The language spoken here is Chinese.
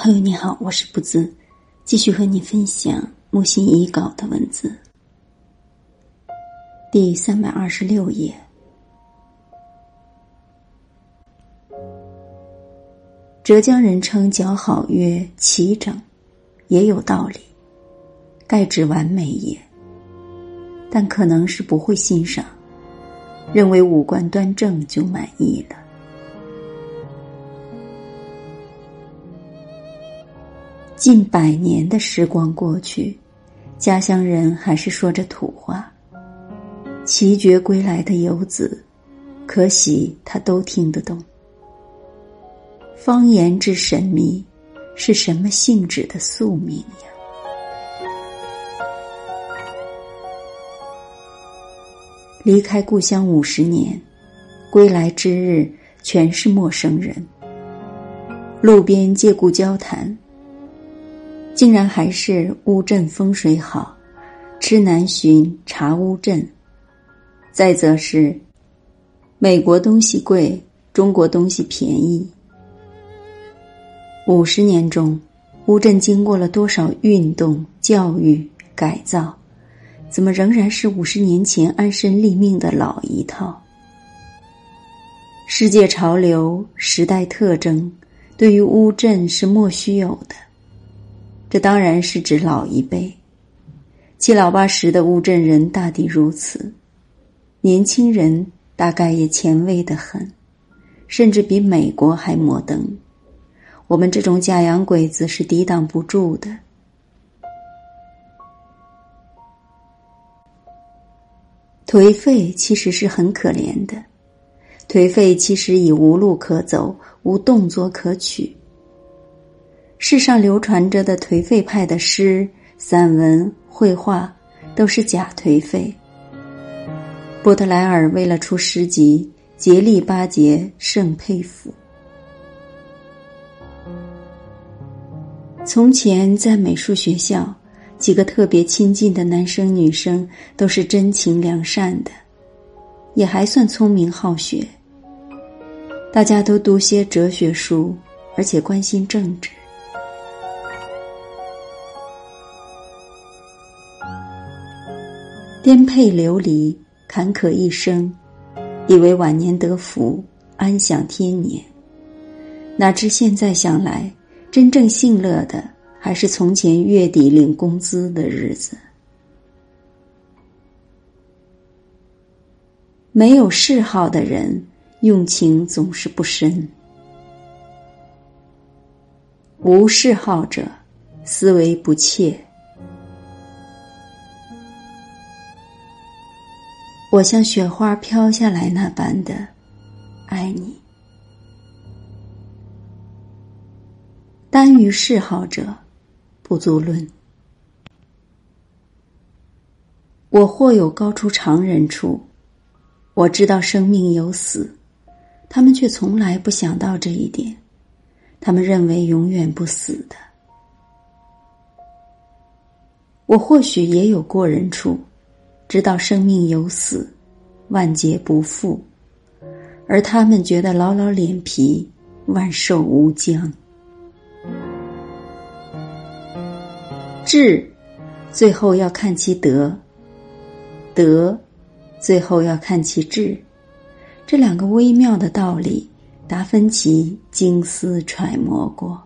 朋友你好，我是不兹，继续和你分享木心遗稿的文字。第三百二十六页，浙江人称姣好曰齐整，也有道理，盖指完美也。但可能是不会欣赏，认为五官端正就满意了。近百年的时光过去，家乡人还是说着土话。奇绝归来的游子，可喜他都听得懂。方言之神秘，是什么性质的宿命呀？离开故乡五十年，归来之日，全是陌生人。路边借故交谈。竟然还是乌镇风水好，吃南浔茶乌镇。再则是，美国东西贵，中国东西便宜。五十年中，乌镇经过了多少运动、教育、改造，怎么仍然是五十年前安身立命的老一套？世界潮流、时代特征，对于乌镇是莫须有的。这当然是指老一辈，七老八十的乌镇人大抵如此，年轻人大概也前卫的很，甚至比美国还摩登。我们这种假洋鬼子是抵挡不住的。颓废其实是很可怜的，颓废其实已无路可走，无动作可取。世上流传着的颓废派的诗、散文、绘画，都是假颓废。波特莱尔为了出诗集，竭力巴结，甚佩服。从前在美术学校，几个特别亲近的男生女生都是真情良善的，也还算聪明好学。大家都读些哲学书，而且关心政治。颠沛流离，坎坷一生，以为晚年得福，安享天年。哪知现在想来，真正幸乐的还是从前月底领工资的日子。没有嗜好的人，用情总是不深；无嗜好者，思维不切。我像雪花飘下来那般的爱你，单于嗜好者不足论。我或有高出常人处，我知道生命有死，他们却从来不想到这一点，他们认为永远不死的。我或许也有过人处。知道生命有死，万劫不复，而他们觉得牢牢脸皮，万寿无疆。智，最后要看其德；德，最后要看其智。这两个微妙的道理，达芬奇精思揣摩过。